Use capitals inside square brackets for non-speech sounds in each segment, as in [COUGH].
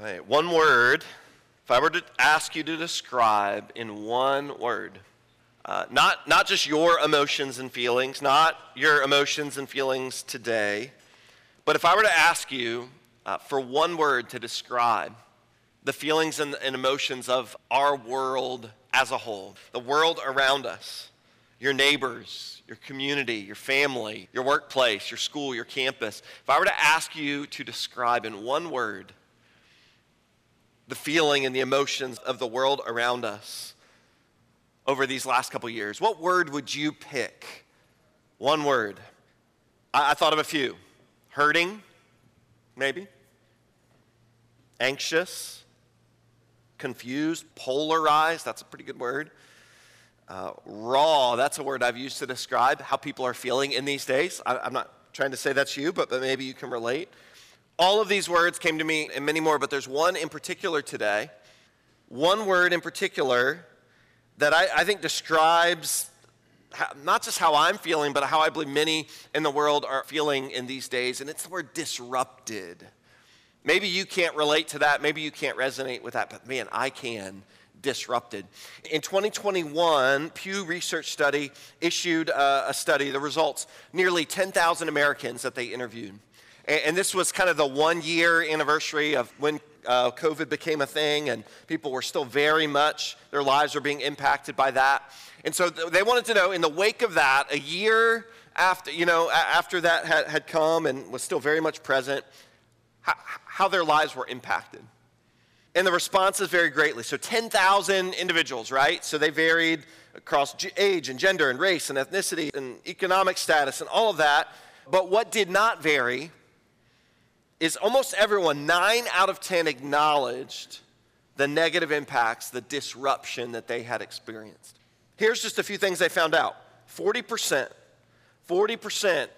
Right, one word. If I were to ask you to describe in one word, uh, not, not just your emotions and feelings, not your emotions and feelings today, but if I were to ask you uh, for one word to describe the feelings and, and emotions of our world as a whole, the world around us, your neighbors, your community, your family, your workplace, your school, your campus, if I were to ask you to describe in one word the feeling and the emotions of the world around us over these last couple years, what word would you pick? One word. I, I thought of a few hurting, maybe, anxious, confused, polarized. That's a pretty good word. Uh, raw, that's a word I've used to describe how people are feeling in these days. I, am not trying to say that's you, but, but maybe you can relate. All of these words came to me and many more, but there's one in particular today. One word in particular that I, I think describes how, not just how I'm feeling, but how I believe many in the world are feeling in these days, and it's the word disrupted. Maybe you can't relate to that. Maybe you can't resonate with that, but man, I can. Disrupted. In 2021, Pew Research Study issued a, a study, the results, nearly 10,000 Americans that they interviewed. And, this was kind of the one year anniversary of when uh, COVID became a thing, and people were still very much, their lives were being impacted by that. And so they wanted to know, in the wake of that, a year after, you know, after that had, had come and was still very much present, how, how their lives were impacted. And the responses vary greatly. So 10,000 individuals, right? So they varied across age and gender and race and ethnicity and economic status and all of that. But what did not vary is almost everyone, nine out of 10, acknowledged the negative impacts, the disruption that they had experienced. Here's just a few things they found out 40%, 40%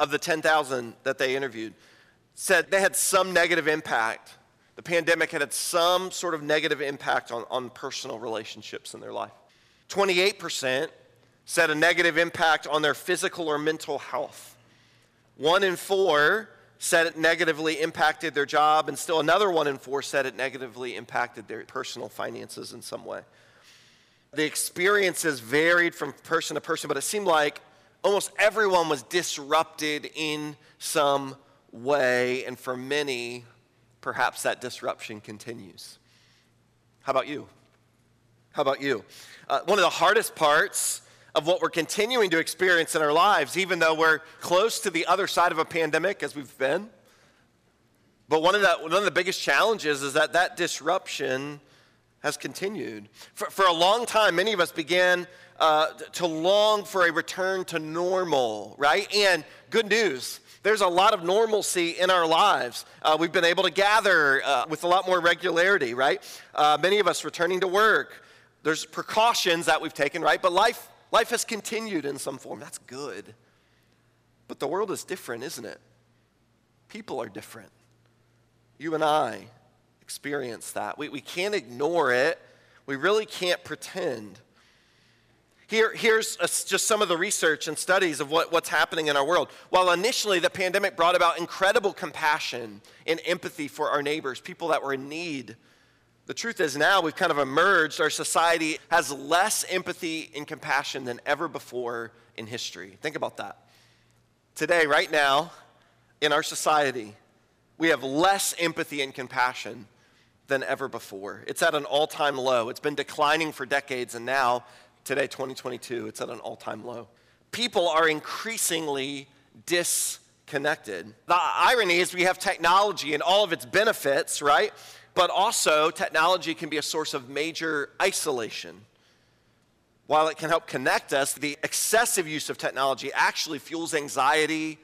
of the 10,000 that they interviewed said they had some negative impact. The pandemic had had some sort of negative impact on, on personal relationships in their life. 28% said a negative impact on their physical or mental health. One in four said it negatively impacted their job, and still another one in four said it negatively impacted their personal finances in some way. The experiences varied from person to person, but it seemed like almost everyone was disrupted in some way, and for many, perhaps that disruption continues. How about you? How about you? Uh, one of the hardest parts of what we're continuing to experience in our lives, even though we're close to the other side of a pandemic as we've been. But one of the, one of the biggest challenges is that that disruption has continued. For, for a long time, many of us began uh, to long for a return to normal, right? And good news, there's a lot of normalcy in our lives. Uh, we've been able to gather uh, with a lot more regularity, right? Uh, many of us returning to work. There's precautions that we've taken, right? But life, life has continued in some form. That's good. But the world is different, isn't it? People are different. You and I experience that. We, we can't ignore it. We really can't pretend. Here, here's a, just some of the research and studies of what, what's happening in our world. While initially the pandemic brought about incredible compassion and empathy for our neighbors, people that were in need, the truth is now we've kind of emerged. Our society has less empathy and compassion than ever before in history. Think about that. Today, right now, in our society, we have less empathy and compassion than ever before. It's at an all time low. It's been declining for decades, and now, today, 2022, it's at an all time low. People are increasingly disconnected. The irony is we have technology and all of its benefits, right? But also, technology can be a source of major isolation. While it can help connect us, the excessive use of technology actually fuels anxiety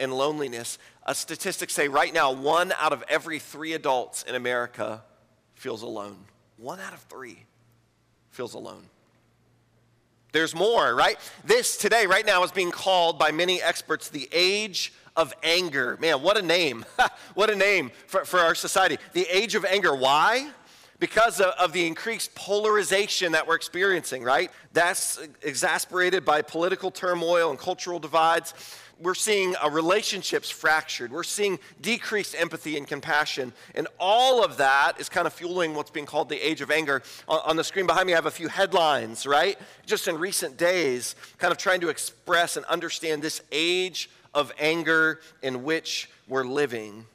and loneliness. Uh, statistics say right now, one out of every three adults in America feels alone. One out of three feels alone. There's more, right? This today, right now, is being called by many experts the age of anger. Man, what a name. [LAUGHS] what a name for, for our society. The age of anger. Why? Because of, of the increased polarization that we're experiencing, right? That's exasperated by political turmoil and cultural divides we're seeing uh, relationships fractured. We're seeing decreased empathy and compassion. And all of that is kind of fueling what's being called the age of anger. On, on the screen behind me, I have a few headlines, right? Just in recent days, kind of trying to express and understand this age of anger in which we're living.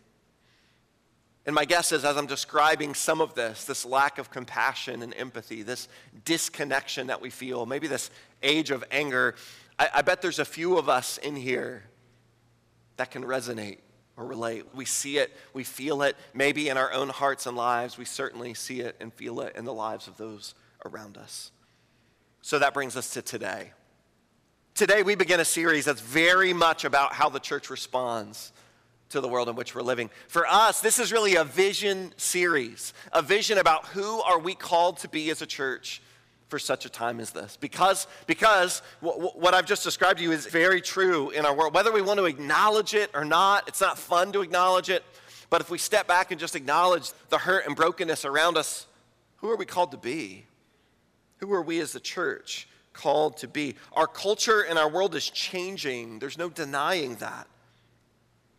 And my guess is, as I'm describing some of this, this lack of compassion and empathy, this disconnection that we feel, maybe this age of anger, I, I bet there's a few of us in here that can resonate or relate. We see it, we feel it, maybe in our own hearts and lives. We certainly see it and feel it in the lives of those around us. So that brings us to today. Today, we begin a series that's very much about how the church responds to the world in which we're living. For us, this is really a vision series, a vision about who are we called to be as a church for such a time as this. Because, because what I've just described to you is very true in our world. Whether we want to acknowledge it or not, it's not fun to acknowledge it. But if we step back and just acknowledge the hurt and brokenness around us, who are we called to be? Who are we as the church called to be? Our culture and our world is changing. There's no denying that.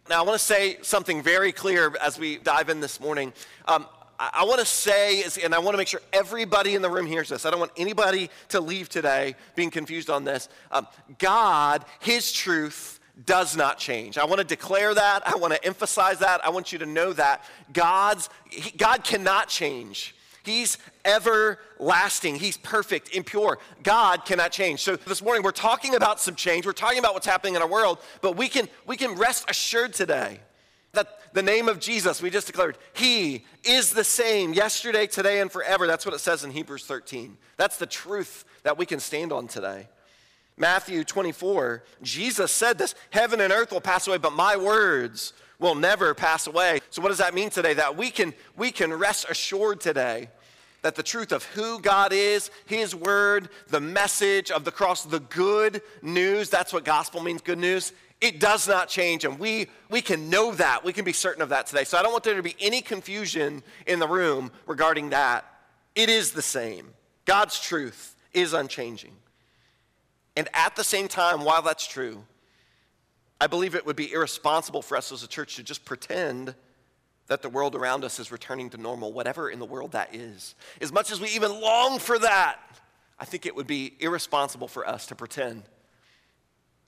Now, I want to say something very clear as we dive in this morning. Um, I want to say, and I want to make sure everybody in the room hears this. I don't want anybody to leave today being confused on this. Um, God, His truth, does not change. I want to declare that. I want to emphasize that. I want you to know that God's he, God cannot change. He's everlasting. He's perfect impure. God cannot change. So this morning we're talking about some change. We're talking about what's happening in our world, but we can we can rest assured today that the name of Jesus, we just declared, He is the same yesterday, today, and forever. That's what it says in Hebrews 13. That's the truth that we can stand on today. Matthew 24, Jesus said this Heaven and earth will pass away, but my words will never pass away. So, what does that mean today? That we can, we can rest assured today that the truth of who God is, His word, the message of the cross, the good news that's what gospel means good news it does not change, and we, we can know that. We can be certain of that today. So I don't want there to be any confusion in the room regarding that. It is the same. God's truth is unchanging. And at the same time, while that's true, I believe it would be irresponsible for us as a church to just pretend that the world around us is returning to normal, whatever in the world that is. As much as we even long for that, I think it would be irresponsible for us to pretend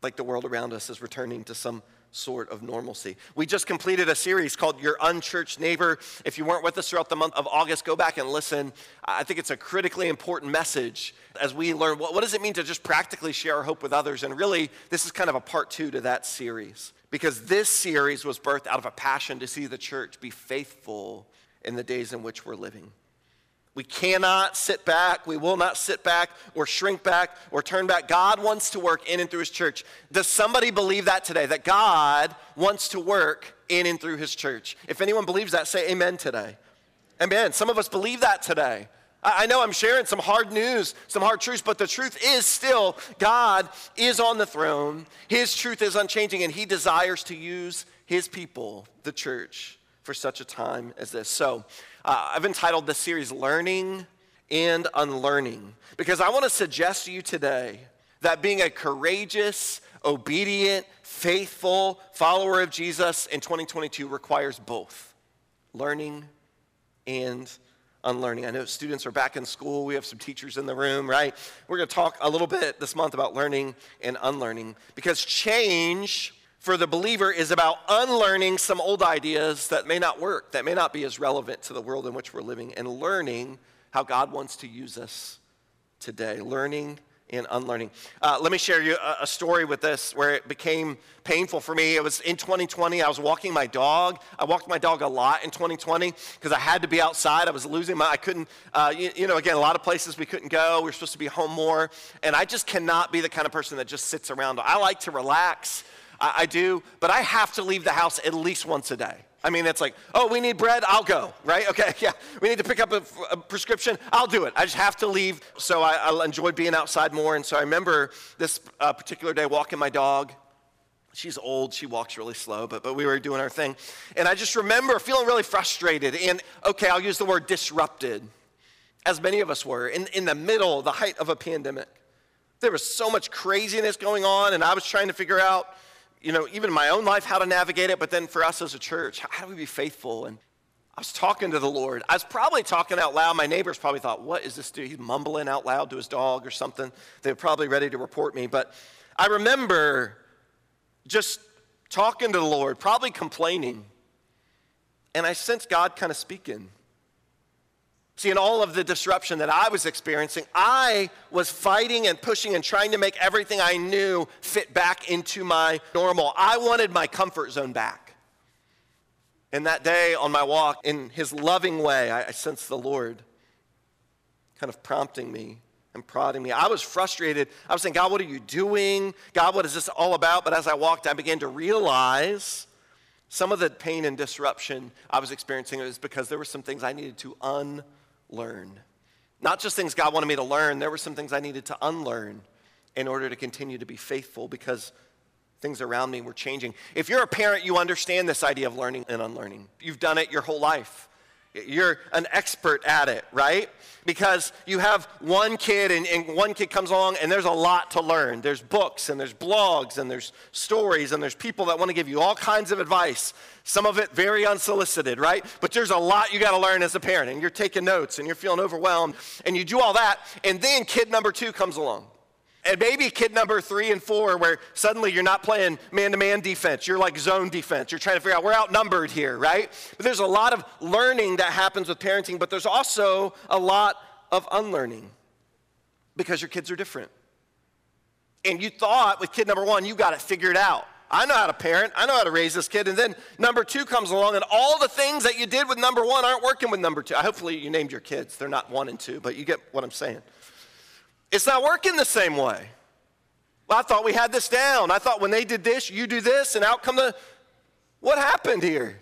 like the world around us is returning to some sort of normalcy. We just completed a series called Your Unchurched Neighbor. If you weren't with us throughout the month of August, go back and listen. I think it's a critically important message as we learn what, what does it mean to just practically share our hope with others. And really, this is kind of a part two to that series because this series was birthed out of a passion to see the church be faithful in the days in which we're living. We cannot sit back. We will not sit back or shrink back or turn back. God wants to work in and through His church. Does somebody believe that today? That God wants to work in and through His church? If anyone believes that, say amen today. Amen. Some of us believe that today. I know I'm sharing some hard news, some hard truths, but the truth is still God is on the throne. His truth is unchanging, and He desires to use His people, the church, for such a time as this. So, uh, I've entitled this series Learning and Unlearning because I want to suggest to you today that being a courageous, obedient, faithful follower of Jesus in 2022 requires both learning and unlearning. I know students are back in school. We have some teachers in the room, right? We're going to talk a little bit this month about learning and unlearning because change for the believer is about unlearning some old ideas that may not work, that may not be as relevant to the world in which we're living, and learning how God wants to use us today. Learning and unlearning. Uh, let me share you a, a, story with this where it became painful for me. It was in 2020. I was walking my dog. I walked my dog a lot in 2020 because I had to be outside. I was losing my, I couldn't, uh, you, you, know, again, a lot of places we couldn't go. We were supposed to be home more. And I just cannot be the kind of person that just sits around. I like to relax. I, I do, but I have to leave the house at least once a day. I mean, it's like, oh, we need bread, I'll go, right? [LAUGHS] Okay, yeah. We need to pick up a, a prescription, I'll do it. I just have to leave. So I, I enjoyed being outside more. And so I remember this uh, particular day walking my dog. She's old, she walks really slow, but, but we were doing our thing. And I just remember feeling really frustrated and, okay, I'll use the word disrupted, as many of us were, in, in the middle, the height of a pandemic. There was so much craziness going on, and I was trying to figure out you know, even in my own life, how to navigate it, but then for us as a church, how do we be faithful? And I was talking to the Lord. I was probably talking out loud. My neighbors probably thought, what is this dude? He's mumbling out loud to his dog or something. They were probably ready to report me. But I remember just talking to the Lord, probably complaining. And I sensed God kind of speaking. See, in all of the disruption that I was experiencing, I was fighting and pushing and trying to make everything I knew fit back into my normal. I wanted my comfort zone back. And that day on my walk, in his loving way, I, sensed the Lord kind of prompting me and prodding me. I was frustrated. I was saying, God, what are you doing? God, what is this all about? But as I walked, I began to realize some of the pain and disruption I was experiencing was because there were some things I needed to unlearn learn. Not just things God wanted me to learn, there were some things I needed to unlearn in order to continue to be faithful because things around me were changing. If you're a parent, you understand this idea of learning and unlearning. You've done it your whole life. You're an expert at it, right? Because you have one kid and, and, one kid comes along and there's a lot to learn. There's books and there's blogs and there's stories and there's people that want to give you all kinds of advice. Some of it very unsolicited, right? But there's a lot you got to learn as a parent and you're taking notes and you're feeling overwhelmed and you do all that. And then kid number two comes along and maybe kid number three and four, where suddenly you're not playing man to man defense, you're like zone defense. You're trying to figure out, we're outnumbered here, right? But there's a lot of learning that happens with parenting, but there's also a lot of unlearning because your kids are different. And you thought with kid number one, you got it figured out. I know how to parent, I know how to raise this kid. And then number two comes along, and all the things that you did with number one aren't working with number two. Hopefully, you named your kids. They're not one and two, but you get what I'm saying. It's not working the same way. Well, I thought we had this down. I thought when they did this, you do this, and out come the. What happened here?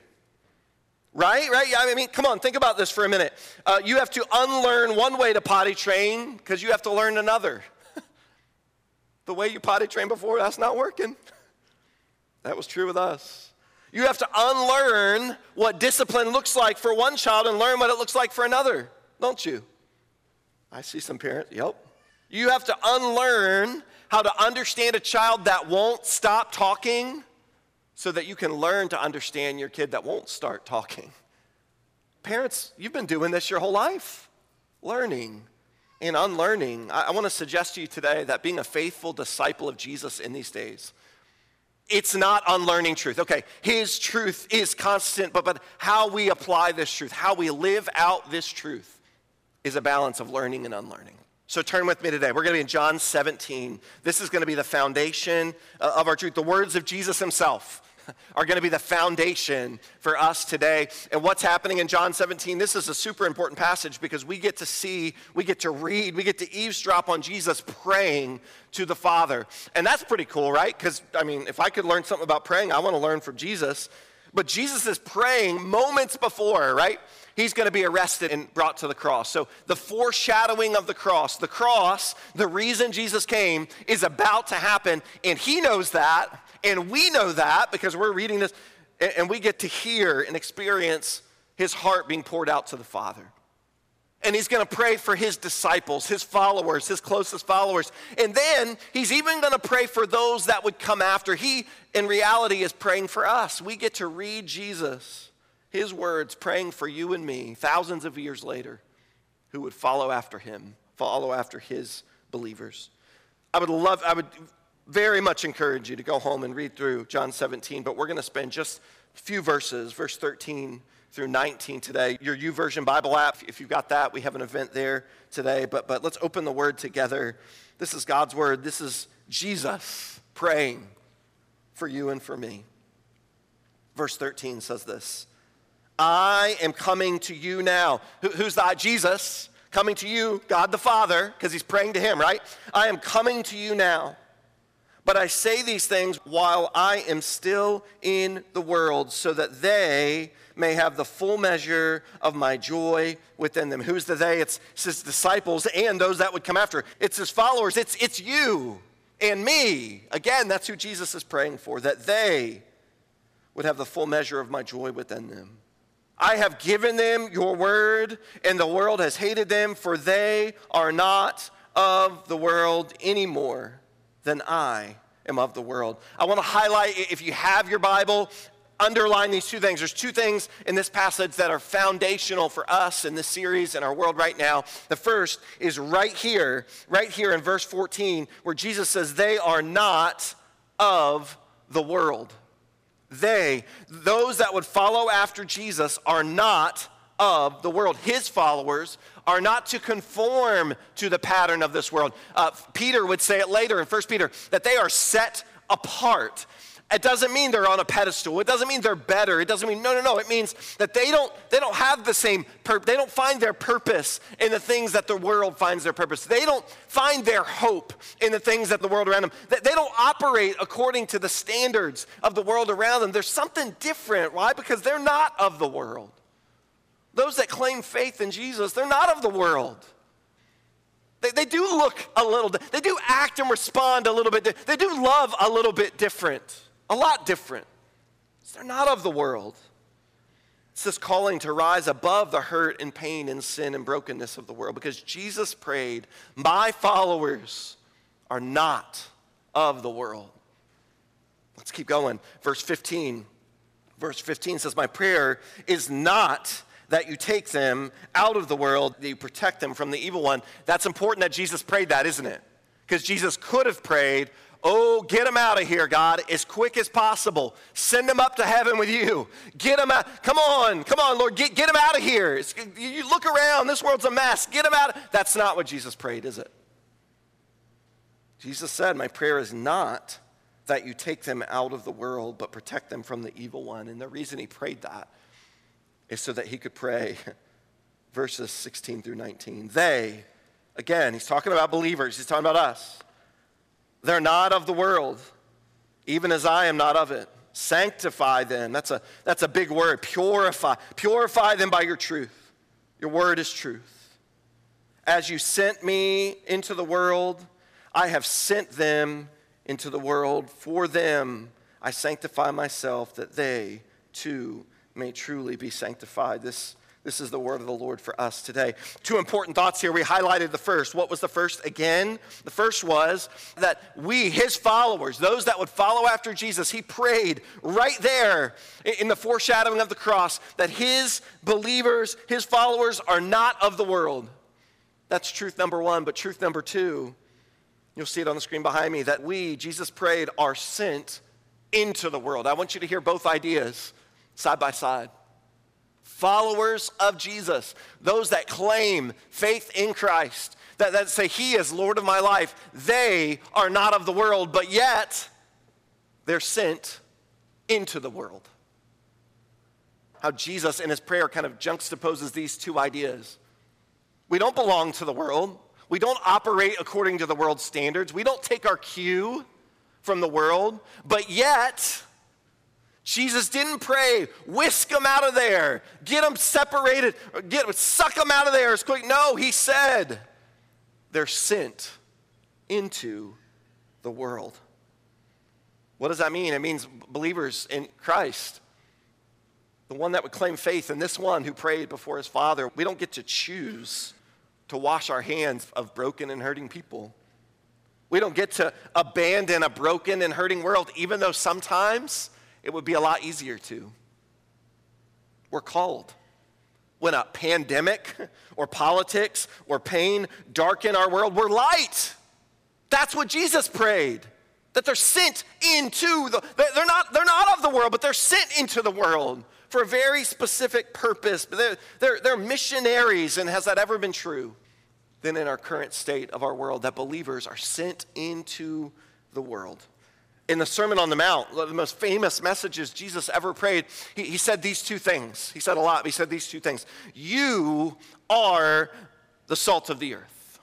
Right? Right? I mean, come on, think about this for a minute. Uh, you have to unlearn one way to potty train because you have to learn another. [LAUGHS] the way you potty trained before, that's not working. [LAUGHS] that was true with us. You have to unlearn what discipline looks like for one child and learn what it looks like for another, don't you? I see some parents, yep. You have to unlearn how to understand a child that won't stop talking so that you can learn to understand your kid that won't start talking. Parents, you've been doing this your whole life, learning and unlearning. I, I want to suggest to you today that being a faithful disciple of Jesus in these days, it's not unlearning truth. Okay, his truth is constant, but, but how we apply this truth, how we live out this truth, is a balance of learning and unlearning. So turn with me today. We're going to be in John 17. This is going to be the foundation uh, of our truth. The words of Jesus himself [LAUGHS] are going to be the foundation for us today. And what's happening in John 17? This is a super important passage because we get to see, we get to read, we get to eavesdrop on Jesus praying to the Father. And that's pretty cool, right? Because, I mean, if I could learn something about praying, I want to learn from Jesus. But Jesus is praying moments before, right? He's going to be arrested and brought to the cross. So, the foreshadowing of the cross, the cross, the reason Jesus came, is about to happen. And he knows that. And we know that because we're reading this and we get to hear and experience his heart being poured out to the Father. And he's going to pray for his disciples, his followers, his closest followers. And then he's even going to pray for those that would come after. He, in reality, is praying for us. We get to read Jesus his words praying for you and me thousands of years later who would follow after him, follow after his believers. I would love, I would very much encourage you to go home and read through John 17, but we're going to spend just a few verses, verse 13 through 19 today. Your YouVersion Bible app, if you've got that, we have an event there today, but, but let's open the word together. This is God's word. This is Jesus praying for you and for me. Verse 13 says this I am coming to you now. Who, who's that? Jesus coming to you, God the Father, because he's praying to him, right? I am coming to you now. But I say these things while I am still in the world, so that they may have the full measure of my joy within them. Who's the they? It's his disciples and those that would come after. It's his followers. It's, it's you and me. Again, that's who Jesus is praying for, that they would have the full measure of my joy within them. I have given them your word, and the world has hated them, for they are not of the world anymore than I am of the world. I want to highlight, if you have your Bible, underline these two things. There's two things in this passage that are foundational for us in this series and our world right now. The first is right here, right here in verse 14, where Jesus says, They are not of the world. They, those that would follow after Jesus, are not of the world. His followers are not to conform to the pattern of this world. Uh, Peter would say it later in 1 Peter that they are set apart. It doesn't mean they're on a pedestal. It doesn't mean they're better. It doesn't mean no, no, no. It means that they don't they don't have the same pur- they don't find their purpose in the things that the world finds their purpose. They don't find their hope in the things that the world around them. They, they don't operate according to the standards of the world around them. There's something different. Why? Because they're not of the world. Those that claim faith in Jesus, they're not of the world. They, they do look a little, they do act and respond a little bit, they do love a little bit different, a lot different. they're not of the world. It's this calling to rise above the hurt and pain and sin and brokenness of the world because Jesus prayed, My followers are not of the world. Let's keep going. Verse 15. Verse 15 says, My prayer is not that you take them out of the world, that you protect them from the evil one. That's important that Jesus prayed that, isn't it? Because Jesus could have prayed, Oh, get them out of here, God, as quick as possible. Send them up to heaven with you. Get them out. Come on, come on, Lord, get, get them out of here. It's, you look around, this world's a mess. Get them out. That's not what Jesus prayed, is it? Jesus said, My prayer is not that you take them out of the world, but protect them from the evil one. And the reason he prayed that is so that he could pray. [LAUGHS] Verses 16 through 19. They, again, he's talking about believers, he's talking about us. They're not of the world, even as I am not of it. Sanctify them. That's a, that's a big word. Purify. Purify them by your truth. Your word is truth. As you sent me into the world, I have sent them into the world. For them I sanctify myself, that they too may truly be sanctified. This, this is the word of the Lord for us today. Two important thoughts here. We highlighted the first. What was the first? Again, the first was that we, his followers, those that would follow after Jesus, he prayed right there in the foreshadowing of the cross that his believers, his followers are not of the world. That's truth number one. But truth number two, you'll see it on the screen behind me, that we, Jesus prayed, are sent into the world. I want you to hear both ideas side by side. Followers of Jesus, those that claim faith in Christ, that, that say, He is Lord of my life, they are not of the world, but yet they're sent into the world. How Jesus in his prayer kind of juxtaposes these two ideas. We don't belong to the world. We don't operate according to the world's standards. We don't take our cue from the world, but yet Jesus didn't pray, whisk them out of there, get them separated, get, suck them out of there as quick. No, he said they're sent into the world. What does that mean? It means believers in Christ, the one that would claim faith, and this one who prayed before his Father. We don't get to choose to wash our hands of broken and hurting people. We don't get to abandon a broken and hurting world, even though sometimes it would be a lot easier to. We're called. When a pandemic [LAUGHS] or politics or pain darken our world, we're light. That's what Jesus prayed that they're sent into the, they're not, they're not of the world, but they're sent into the world for a very specific purpose. They're, they're, they're missionaries, and has that ever been true? Then in our current state of our world, that believers are sent into the world. In the Sermon on the Mount, one of the most famous messages Jesus ever prayed, he, he said these two things. He said a lot, but he said these two things. You are the salt of the earth.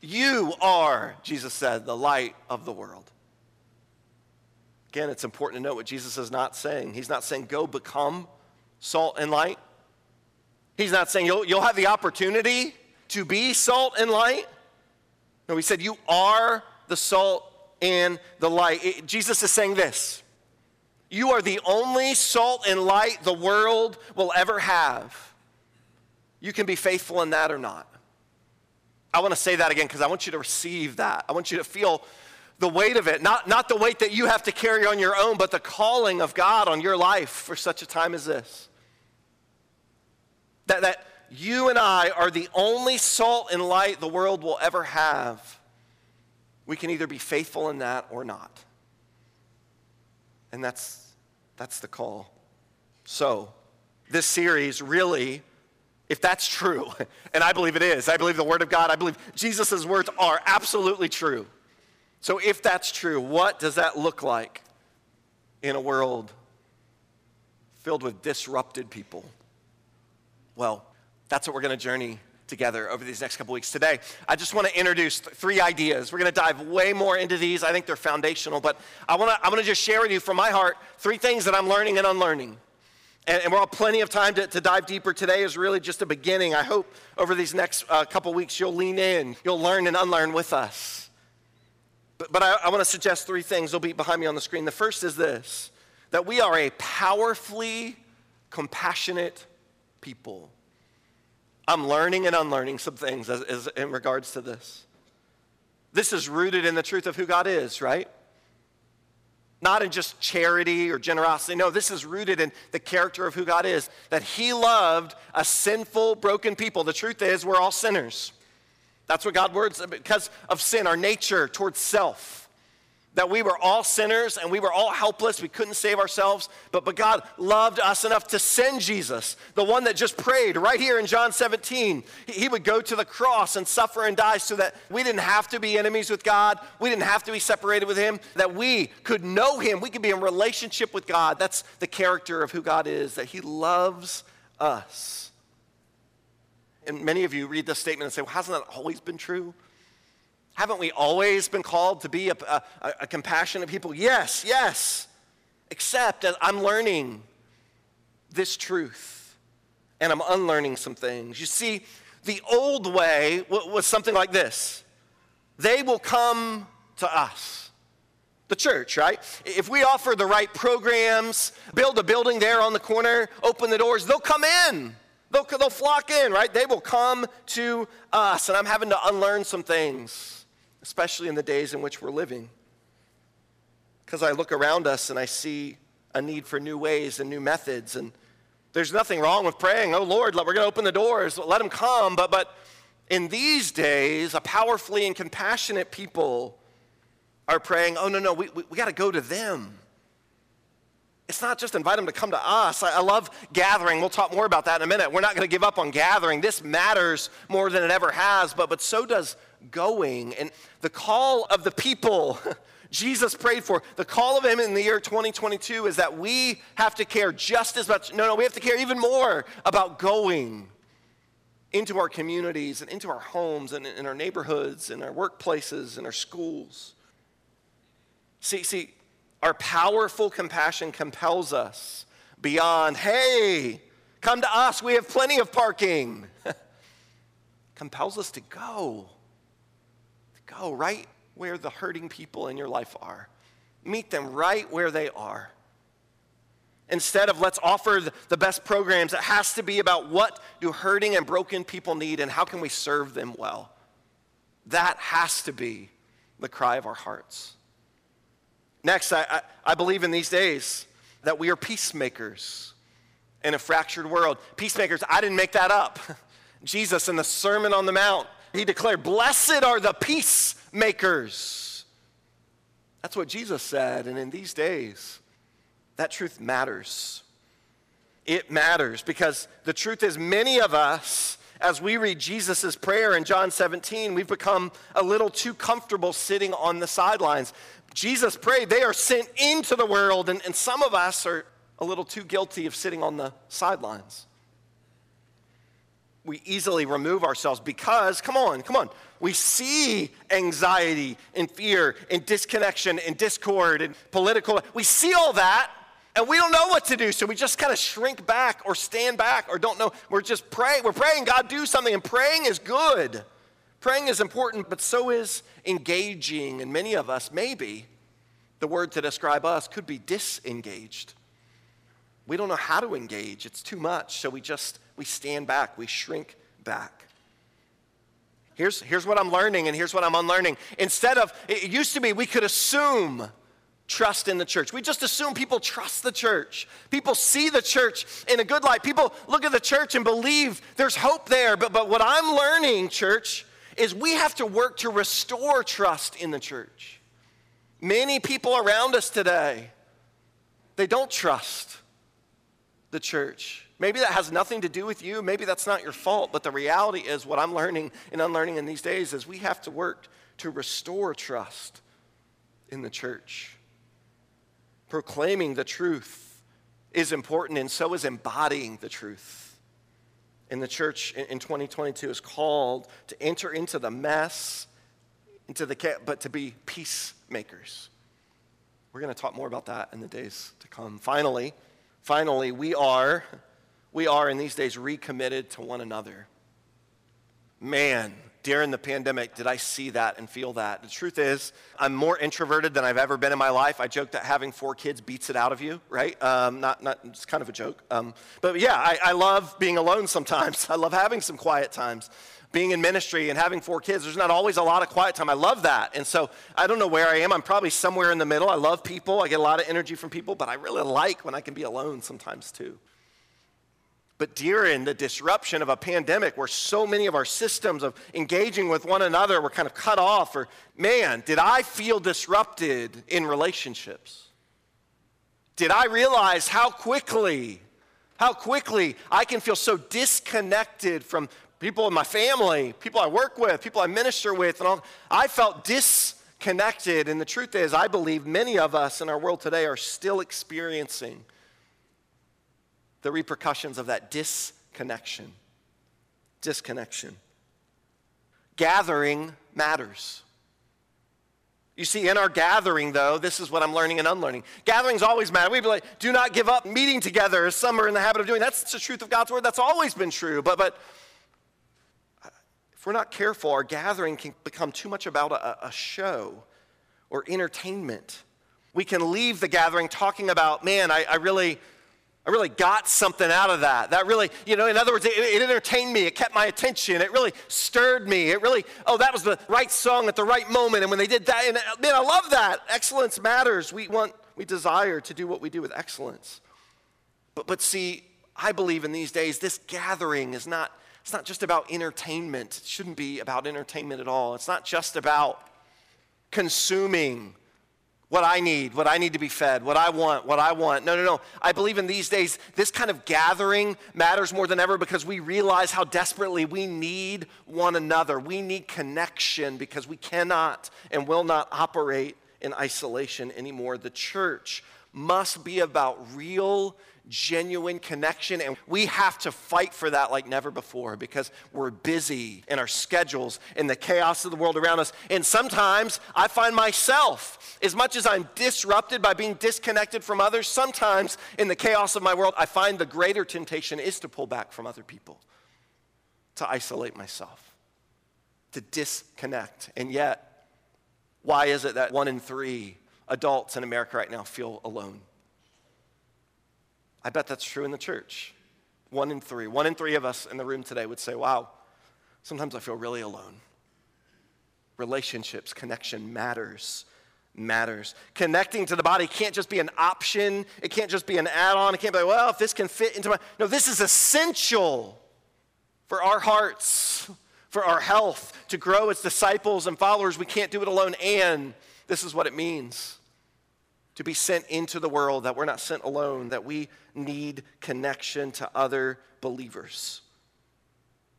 You are, Jesus said, the light of the world. Again, it's important to note what Jesus is not saying. He's not saying, go become salt and light. He's not saying you'll, you'll have the opportunity to be salt and light. No, he said, you are the salt and the light. It, Jesus is saying this You are the only salt and light the world will ever have. You can be faithful in that or not. I want to say that again because I want you to receive that. I want you to feel the weight of it, not, not the weight that you have to carry on your own, but the calling of God on your life for such a time as this. That, that you and I are the only salt and light the world will ever have. We can either be faithful in that or not. And that's, that's the call. So, this series really if that's true, [LAUGHS] and I believe it is, I believe the Word of God, I believe Jesus' words are absolutely true. So, if that's true, what does that look like in a world filled with disrupted people? Well, that's what we're going to journey together over these next couple weeks. Today, I just want to introduce th- three ideas. We're going to dive way more into these. I think they're foundational, but I want to, I'm going to just share with you from my heart three things that I'm learning and unlearning. And, and we'll have plenty of time to, to, dive deeper. Today is really just a beginning. I hope over these next uh, couple weeks you'll lean in, you'll learn and unlearn with us. But, but I, I want to suggest three things. They'll be behind me on the screen. The first is this that we are a powerfully compassionate people. I'm learning and unlearning some things as, as in regards to this. This is rooted in the truth of who God is, right? not in just charity or generosity. No, this is rooted in the character of who God is, that He loved a sinful, broken people. The truth is, we're all sinners. That's what God words because of sin, our nature towards self that we were all sinners and we were all helpless. We couldn't save ourselves. But, but God loved us enough to send Jesus, the one that just prayed right here in John 17. He, he would go to the cross and suffer and die so that we didn't have to be enemies with God. We didn't have to be separated with Him, that we could know Him. We could be in relationship with God. That's the character of who God is, that He loves us. And many of you read this statement and say, well, hasn't that always been true? Haven't we always been called to be a, a, a compassionate people? Yes, yes. Except I'm learning this truth and I'm unlearning some things. You see, the old way was something like this they will come to us. The church, right? If we offer the right programs, build a building there on the corner, open the doors, they'll come in. They'll, they'll flock in, right? They will come to us. And I'm having to unlearn some things especially in the days in which we're living. Because I look around us and I see a need for new ways and new methods. And there's nothing wrong with praying, oh Lord, we're going to open the doors, let them come. But, but in these days, a powerfully and compassionate people are praying, oh no, no, we, we, we got to go to them. It's not just invite them to come to us. I, love gathering. We'll talk more about that in a minute. We're not going to give up on gathering. This matters more than it ever has, but, but so does going. And the call of the people [LAUGHS] Jesus prayed for, the call of him in the year 2022 is that we have to care just as much. No, no, we have to care even more about going into our communities and into our homes and in our neighborhoods and our workplaces and our schools. See, see, our powerful compassion compels us beyond, hey, come to us, we have plenty of parking. [LAUGHS] compels us to go to Go right where the hurting people in your life are. Meet them right where they are. Instead of let's offer the best programs, it has to be about what do hurting and broken people need and how can we serve them well. That has to be the cry of our hearts. Next, I, I, I believe in these days that we are peacemakers in a fractured world. Peacemakers, I didn't make that up. [LAUGHS] Jesus in the Sermon on the Mount he declared, Blessed are the peacemakers. That's what Jesus said. And in these days, that truth matters. It matters because the truth is, many of us, as we read Jesus' prayer in John 17, we've become a little too comfortable sitting on the sidelines. Jesus prayed, they are sent into the world, and, and some of us are a little too guilty of sitting on the sidelines. We easily remove ourselves because, come on, come on, we see anxiety and fear and disconnection and discord and political. We see all that and we don't know what to do. So we just kind of shrink back or stand back or don't know. We're just praying. We're praying, God, do something. And praying is good. Praying is important, but so is engaging. And many of us, maybe, the word to describe us could be disengaged. We don't know how to engage. It's too much. So we just, we stand back. We shrink back. Here's, here's what I'm learning and here's what I'm unlearning. Instead of, it used to be we could assume trust in the church. We just assume people trust the church. People see the church in a good light. People look at the church and believe there's hope there. But, but what I'm learning, church, is we have to work to restore trust in the church. Many people around us today, they don't trust the church. Maybe that has nothing to do with you. Maybe that's not your fault. But the reality is, what I'm learning and unlearning in these days is we have to work to restore trust in the church. Proclaiming the truth is important, and so is embodying the truth. And the church in 2022 is called to enter into the mess, into the but to be peacemakers. We're going to talk more about that in the days to come. Finally, finally, we are we are in these days recommitted to one another. Man, during the pandemic did I see that and feel that. The truth is, I'm more introverted than I've ever been in my life. I joke that having four kids beats it out of you, right? Um, not, not, it's kind of a joke. Um, but yeah, I, I love being alone sometimes. [LAUGHS] I love having some quiet times. Being in ministry and having four kids, there's not always a lot of quiet time. I love that. And so I don't know where I am. I'm probably somewhere in the middle. I love people. I get a lot of energy from people, but I really like when I can be alone sometimes too. But during the disruption of a pandemic where so many of our systems of engaging with one another were kind of cut off, or man, did I feel disrupted in relationships? Did I realize how quickly, how quickly I can feel so disconnected from people in my family, people I work with, people I minister with, and all. I felt disconnected. And the truth is, I believe many of us in our world today are still experiencing the repercussions of that disconnection. Disconnection. Gathering matters. You see, in our gathering, though, this is what I'm learning and unlearning. Gatherings always matter. We'd be like, do not give up meeting together, as some are in the habit of doing. That's the truth of God's word. That's always been true. But, but if we're not careful, our gathering can become too much about a, a show or entertainment. We can leave the gathering talking about, man, I, I really I really got something out of that. That really, you know, in other words, it, it, entertained me. It kept my attention. It really stirred me. It really, oh, that was the right song at the right moment. And when they did that, and uh, man, I love that. Excellence matters. We want, we desire to do what we do with excellence. But, but see, I believe in these days, this gathering is not, it's not just about entertainment. It shouldn't be about entertainment at all. It's not just about consuming what I need, what I need to be fed, what I want, what I want. No, no, no. I believe in these days, this kind of gathering matters more than ever because we realize how desperately we need one another. We need connection because we cannot and will not operate in isolation anymore. The church must be about real genuine connection. And we have to fight for that like never before because we're busy in our schedules, in the chaos of the world around us. And sometimes I find myself, as much as I'm disrupted by being disconnected from others, sometimes in the chaos of my world, I find the greater temptation is to pull back from other people, to isolate myself, to disconnect. And yet, why is it that one in three adults in America right now feel alone? I bet that's true in the church. One in three. One in three of us in the room today would say, wow, sometimes I feel really alone. Relationships, connection matters. Matters. Connecting to the body can't just be an option. It can't just be an add on. It can't be well, if this can fit into my. No, this is essential for our hearts, for our health, to grow as disciples and followers. We can't do it alone. And This is what it means to be sent into the world, that we're not sent alone, that we need connection to other believers.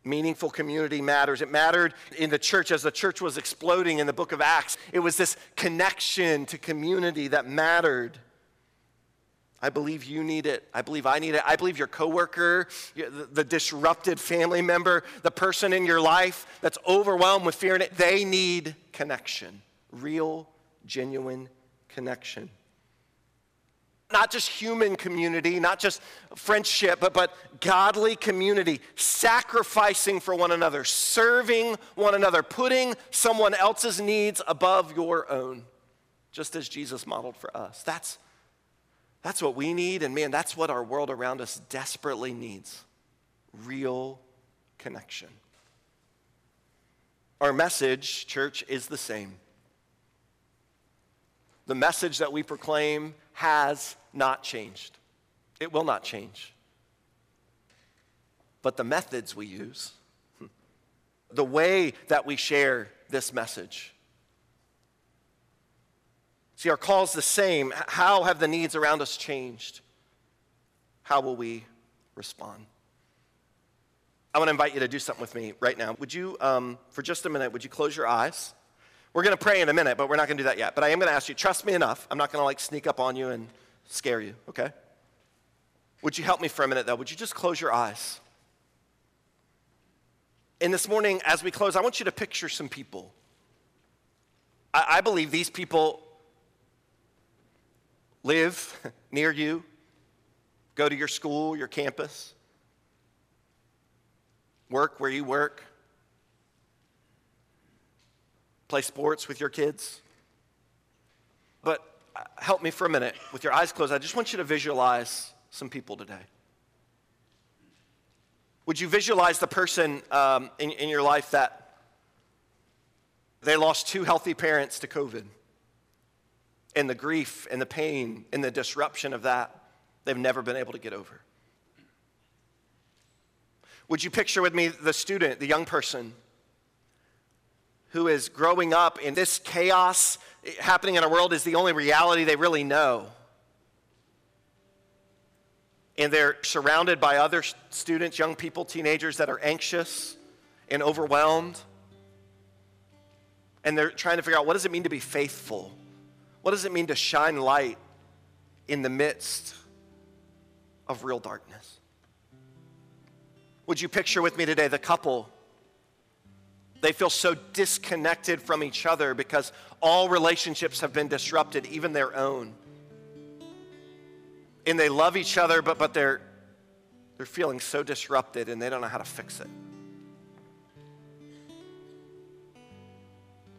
Meaningful community matters. It mattered in the church as the church was exploding in the book of Acts. It was this connection to community that mattered. I believe you need it. I believe I need it. I believe your coworker, the disrupted family member, the person in your life that's overwhelmed with fear, they need connection. Real, genuine connection not just human community, not just friendship, but, but godly community, sacrificing for one another, serving one another, putting someone else's needs above your own, just as Jesus modeled for us. That's, that's what we need, and man, that's what our world around us desperately needs real connection. Our message, church, is the same. The message that we proclaim has not changed. It will not change. But the methods we use, [LAUGHS] the way that we share this message. See, our call is the same. How have the needs around us changed? How will we respond? I want to invite you to do something with me right now. Would you, um, for just a minute, would you close your eyes? We're going to pray in a minute, but we're not going to do that yet. But I am going to ask you, trust me enough. I'm not going to like sneak up on you and scare you, okay? Would you help me for a minute, though? Would you just close your eyes? And this morning, as we close, I want you to picture some people. I, I believe these people live [LAUGHS] near you, go to your school, your campus, work where you work, play sports with your kids. But help me for a minute with your eyes closed. I just want you to visualize some people today. Would you visualize the person um, in, in your life that they lost two healthy parents to COVID? And the grief and the pain and the disruption of that, they've never been able to get over. Would you picture with me the student, the young person who is growing up in this chaos happening in our world is the only reality they really know. And they're surrounded by other students, young people, teenagers that are anxious and overwhelmed. And they're trying to figure out what does it mean to be faithful? What does it mean to shine light in the midst of real darkness? Would you picture with me today the couple they feel so disconnected from each other because all relationships have been disrupted, even their own. And they love each other, but, but they're, they're feeling so disrupted and they don't know how to fix it.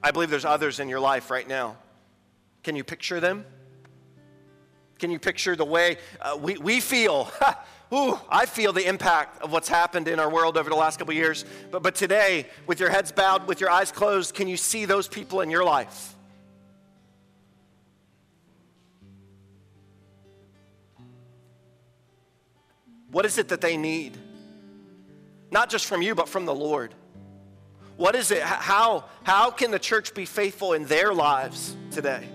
I believe there's others in your life right now. Can you picture them? Can you picture the way uh, we, we feel [LAUGHS] Ooh, I feel the impact of what's happened in our world over the last couple years. But, but today, with your heads bowed, with your eyes closed, can you see those people in your life? What is it that they need? Not just from you, but from the Lord. What is it? How, how can the church be faithful in their lives today?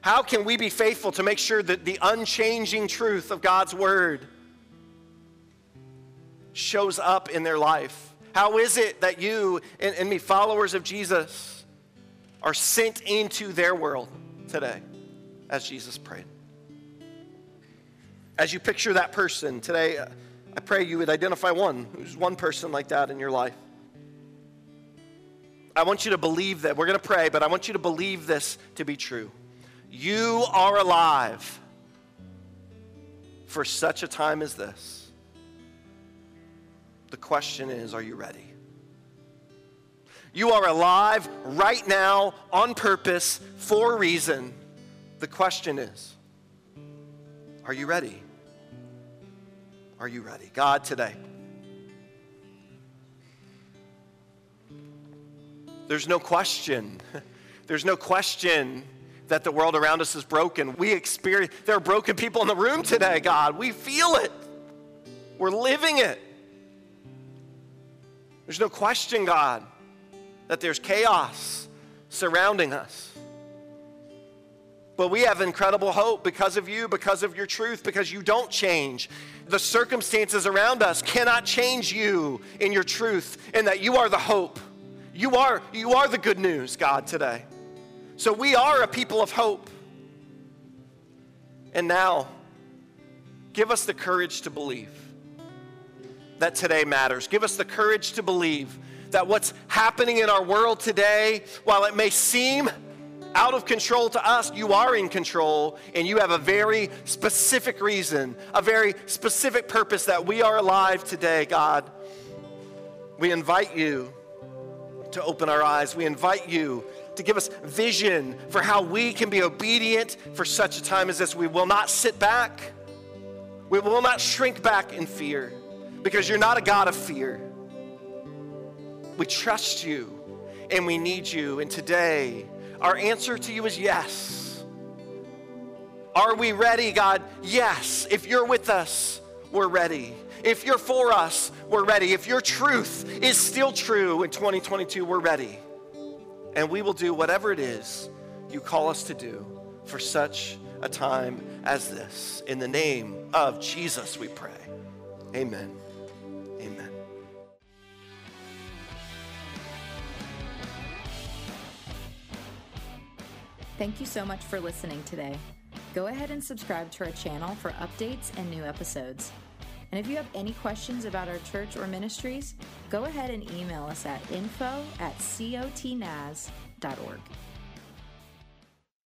How can we be faithful to make sure that the unchanging truth of God's word shows up in their life? How is it that you and, and me, followers of Jesus, are sent into their world today as Jesus prayed? As you picture that person today, uh, I pray you would identify one who's one person like that in your life. I want you to believe that. We're going to pray, but I want you to believe this to be true. You are alive for such a time as this. The question is are you ready? You are alive right now on purpose for a reason. The question is are you ready? Are you ready? God, today. There's no question. [LAUGHS] There's no question that the world around us is broken. We experience, there are broken people in the room today, God. We feel it. We're living it. There's no question, God, that there's chaos surrounding us. But we have incredible hope because of you, because of your truth, because you don't change. The circumstances around us cannot change you in your truth, and that you are the hope. You are, you are the good news, God, today. So we are a people of hope. And now, give us the courage to believe that today matters. Give us the courage to believe that what's happening in our world today, while it may seem out of control to us, you are in control, and you have a very specific reason, a very specific purpose that we are alive today, God. We invite you to open our eyes. We invite you to give us vision for how we can be obedient for such a time as this. We will not sit back, we will not shrink back in fear because you're not a God of fear. We trust you and we need you. And today, our answer to you is yes. Are we ready, God? Yes. If you're with us, we're ready. If you're for us, we're ready. If your truth is still true in 2022, we're ready. And we will do whatever it is you call us to do for such a time as this. In the name of Jesus, we pray. Amen. Amen. Thank you so much for listening today. Go ahead and subscribe to our channel for updates and new episodes. And if you have any questions about our church or ministries, go ahead and email us at info at cotnaz.org.